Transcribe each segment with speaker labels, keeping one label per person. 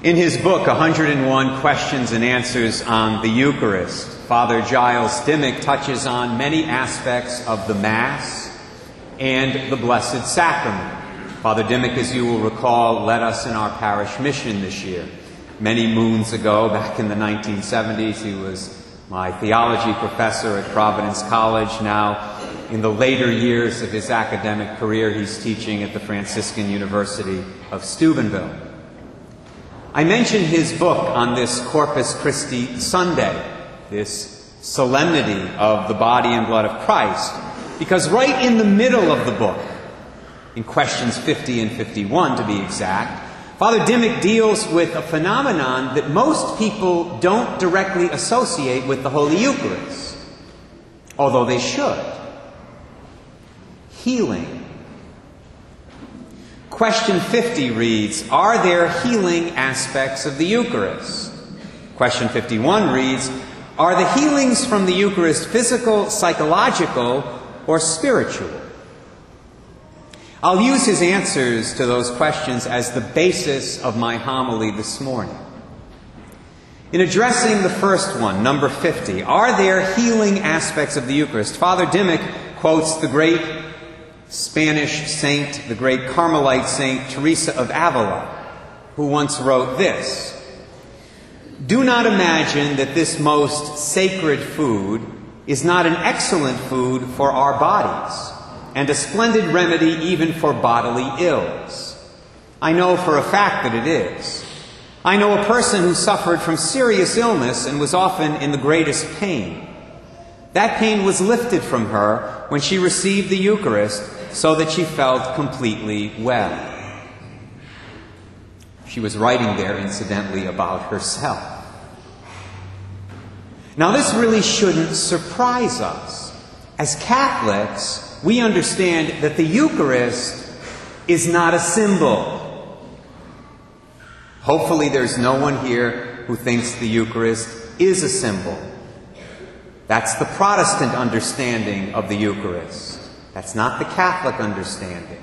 Speaker 1: In his book, 101 Questions and Answers on the Eucharist, Father Giles Dimock touches on many aspects of the Mass and the Blessed Sacrament. Father Dimock, as you will recall, led us in our parish mission this year. Many moons ago, back in the 1970s, he was my theology professor at Providence College. Now, in the later years of his academic career, he's teaching at the Franciscan University of Steubenville. I mentioned his book on this Corpus Christi Sunday, this solemnity of the body and blood of Christ, because right in the middle of the book, in questions 50 and 51 to be exact, Father Dimock deals with a phenomenon that most people don't directly associate with the Holy Eucharist, although they should. Healing Question 50 reads Are there healing aspects of the Eucharist? Question 51 reads Are the healings from the Eucharist physical, psychological, or spiritual? I'll use his answers to those questions as the basis of my homily this morning. In addressing the first one, number 50, are there healing aspects of the Eucharist? Father Dimock quotes the great Spanish saint, the great Carmelite saint Teresa of Avila, who once wrote this Do not imagine that this most sacred food is not an excellent food for our bodies and a splendid remedy even for bodily ills. I know for a fact that it is. I know a person who suffered from serious illness and was often in the greatest pain. That pain was lifted from her when she received the Eucharist so that she felt completely well. She was writing there, incidentally, about herself. Now, this really shouldn't surprise us. As Catholics, we understand that the Eucharist is not a symbol. Hopefully, there's no one here who thinks the Eucharist is a symbol. That's the Protestant understanding of the Eucharist. That's not the Catholic understanding.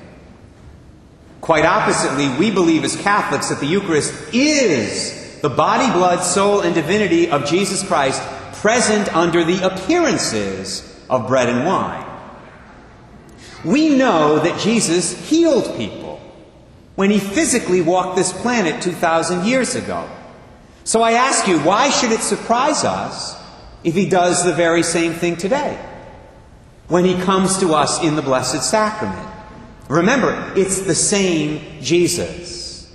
Speaker 1: Quite oppositely, we believe as Catholics that the Eucharist is the body, blood, soul, and divinity of Jesus Christ present under the appearances of bread and wine. We know that Jesus healed people when he physically walked this planet 2,000 years ago. So I ask you, why should it surprise us if he does the very same thing today when he comes to us in the Blessed Sacrament. Remember, it's the same Jesus.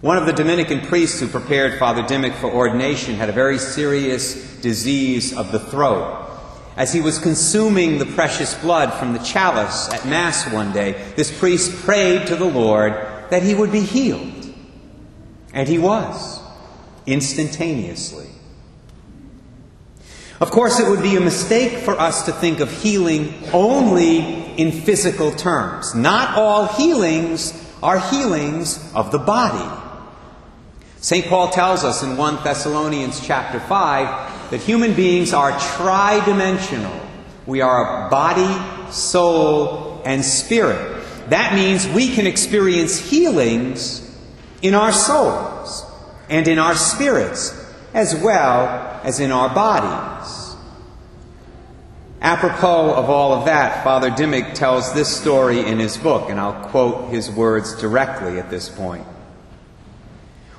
Speaker 1: One of the Dominican priests who prepared Father Dimock for ordination had a very serious disease of the throat. As he was consuming the precious blood from the chalice at Mass one day, this priest prayed to the Lord that he would be healed. And he was, instantaneously. Of course, it would be a mistake for us to think of healing only in physical terms. Not all healings are healings of the body. St. Paul tells us in 1 Thessalonians chapter 5 that human beings are tridimensional. We are a body, soul, and spirit. That means we can experience healings in our souls and in our spirits as well as in our bodies. Apropos of all of that, Father Dimock tells this story in his book, and I'll quote his words directly at this point.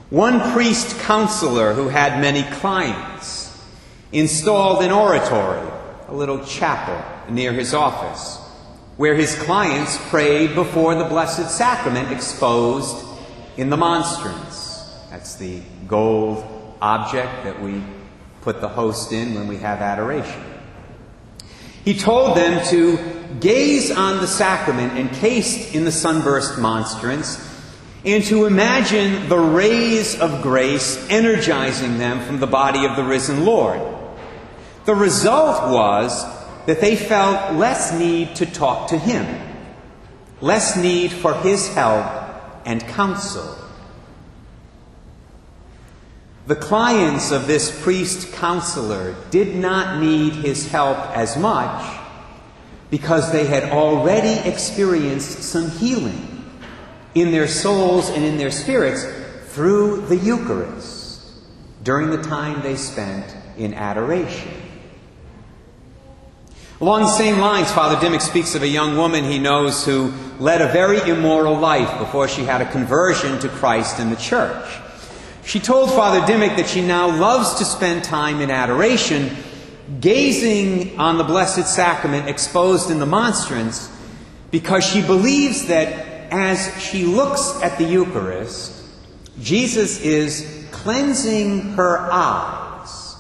Speaker 1: One priest counselor who had many clients installed an oratory, a little chapel near his office, where his clients prayed before the Blessed Sacrament exposed in the monstrance. That's the gold object that we put the host in when we have adoration. He told them to gaze on the sacrament encased in the sunburst monstrance and to imagine the rays of grace energizing them from the body of the risen Lord. The result was that they felt less need to talk to Him, less need for His help and counsel. The clients of this priest counselor did not need his help as much because they had already experienced some healing in their souls and in their spirits through the Eucharist during the time they spent in adoration. Along the same lines, Father Dimock speaks of a young woman he knows who led a very immoral life before she had a conversion to Christ and the church. She told Father Dimock that she now loves to spend time in adoration, gazing on the Blessed Sacrament exposed in the monstrance, because she believes that as she looks at the Eucharist, Jesus is cleansing her eyes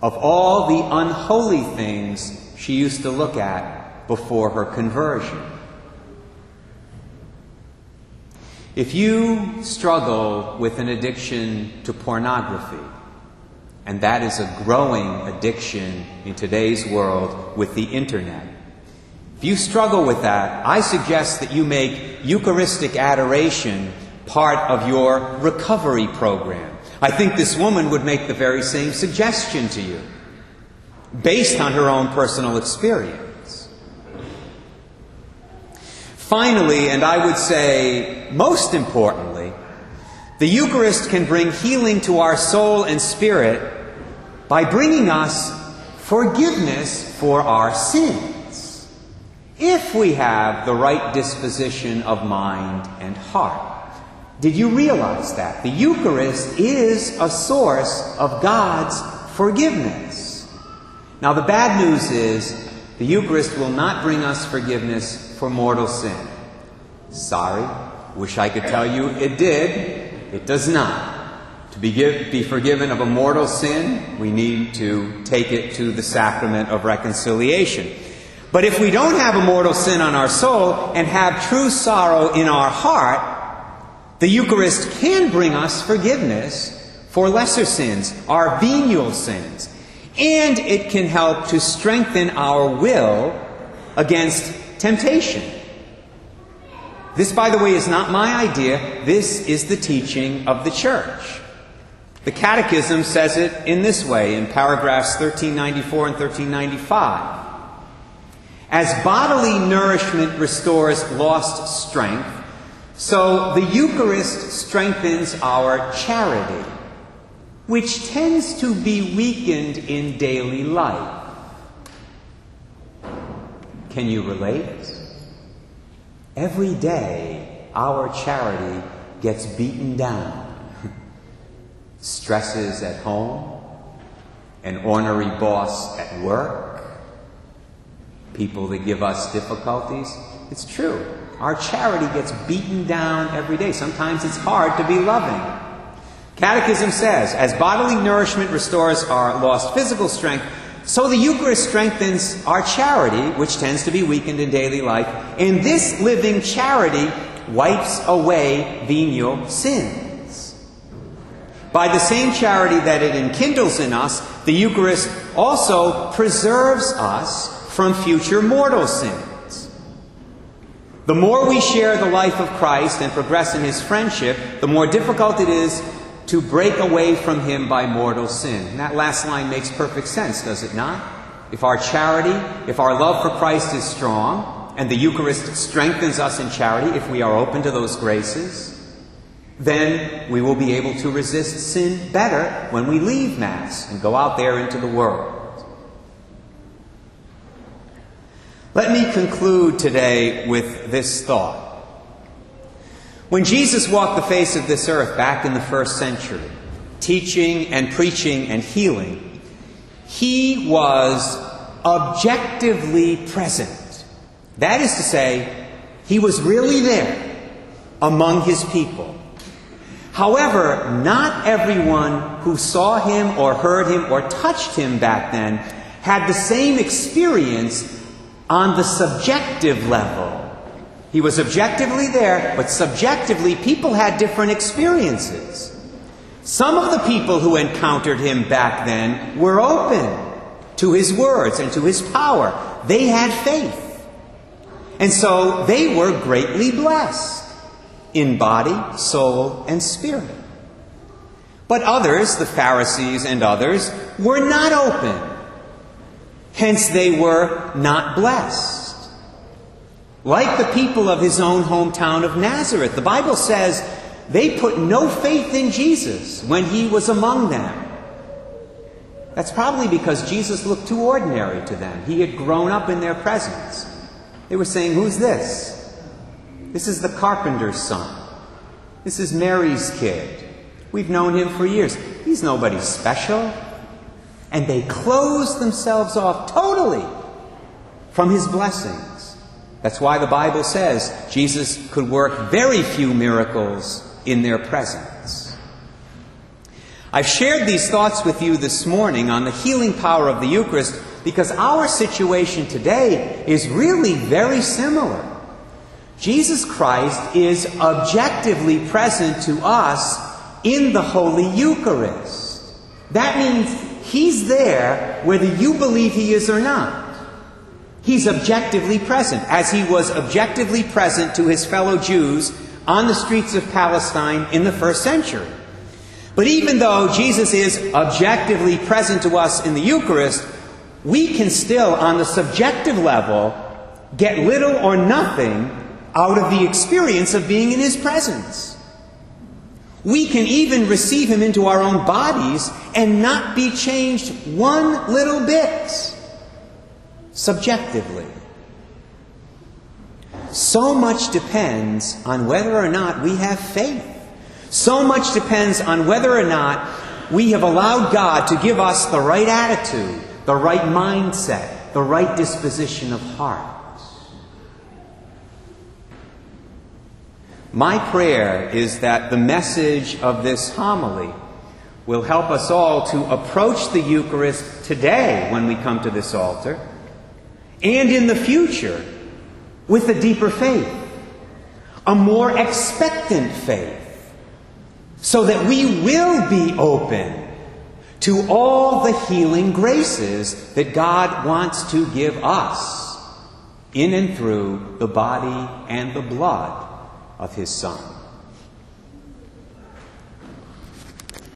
Speaker 1: of all the unholy things she used to look at before her conversion. If you struggle with an addiction to pornography, and that is a growing addiction in today's world with the internet, if you struggle with that, I suggest that you make Eucharistic adoration part of your recovery program. I think this woman would make the very same suggestion to you based on her own personal experience. Finally, and I would say most importantly, the Eucharist can bring healing to our soul and spirit by bringing us forgiveness for our sins, if we have the right disposition of mind and heart. Did you realize that? The Eucharist is a source of God's forgiveness. Now, the bad news is the Eucharist will not bring us forgiveness for mortal sin. Sorry, wish I could tell you it did. It does not. To be, give, be forgiven of a mortal sin, we need to take it to the sacrament of reconciliation. But if we don't have a mortal sin on our soul and have true sorrow in our heart, the Eucharist can bring us forgiveness for lesser sins, our venial sins, and it can help to strengthen our will against temptation. This, by the way, is not my idea. This is the teaching of the church. The Catechism says it in this way in paragraphs 1394 and 1395. As bodily nourishment restores lost strength, so the Eucharist strengthens our charity which tends to be weakened in daily life. Can you relate? Every day, our charity gets beaten down. Stresses at home, an ornery boss at work, people that give us difficulties. It's true. Our charity gets beaten down every day. Sometimes it's hard to be loving. Catechism says, as bodily nourishment restores our lost physical strength, so the Eucharist strengthens our charity, which tends to be weakened in daily life, and this living charity wipes away venial sins. By the same charity that it enkindles in us, the Eucharist also preserves us from future mortal sins. The more we share the life of Christ and progress in his friendship, the more difficult it is to break away from him by mortal sin. And that last line makes perfect sense, does it not? If our charity, if our love for Christ is strong, and the Eucharist strengthens us in charity, if we are open to those graces, then we will be able to resist sin better when we leave Mass and go out there into the world. Let me conclude today with this thought. When Jesus walked the face of this earth back in the first century, teaching and preaching and healing, he was objectively present. That is to say, he was really there among his people. However, not everyone who saw him or heard him or touched him back then had the same experience on the subjective level he was objectively there, but subjectively, people had different experiences. Some of the people who encountered him back then were open to his words and to his power. They had faith. And so they were greatly blessed in body, soul, and spirit. But others, the Pharisees and others, were not open. Hence, they were not blessed. Like the people of his own hometown of Nazareth. The Bible says they put no faith in Jesus when he was among them. That's probably because Jesus looked too ordinary to them. He had grown up in their presence. They were saying, Who's this? This is the carpenter's son. This is Mary's kid. We've known him for years. He's nobody special. And they closed themselves off totally from his blessings. That's why the Bible says Jesus could work very few miracles in their presence. I've shared these thoughts with you this morning on the healing power of the Eucharist because our situation today is really very similar. Jesus Christ is objectively present to us in the Holy Eucharist. That means He's there whether you believe He is or not. He's objectively present, as He was objectively present to His fellow Jews on the streets of Palestine in the first century. But even though Jesus is objectively present to us in the Eucharist, we can still, on the subjective level, get little or nothing out of the experience of being in His presence. We can even receive Him into our own bodies and not be changed one little bit, subjectively. So much depends on whether or not we have faith. So much depends on whether or not we have allowed God to give us the right attitude, the right mindset, the right disposition of heart. My prayer is that the message of this homily will help us all to approach the Eucharist today when we come to this altar and in the future with a deeper faith, a more expectant faith, so that we will be open to all the healing graces that God wants to give us in and through the body and the blood of his Son.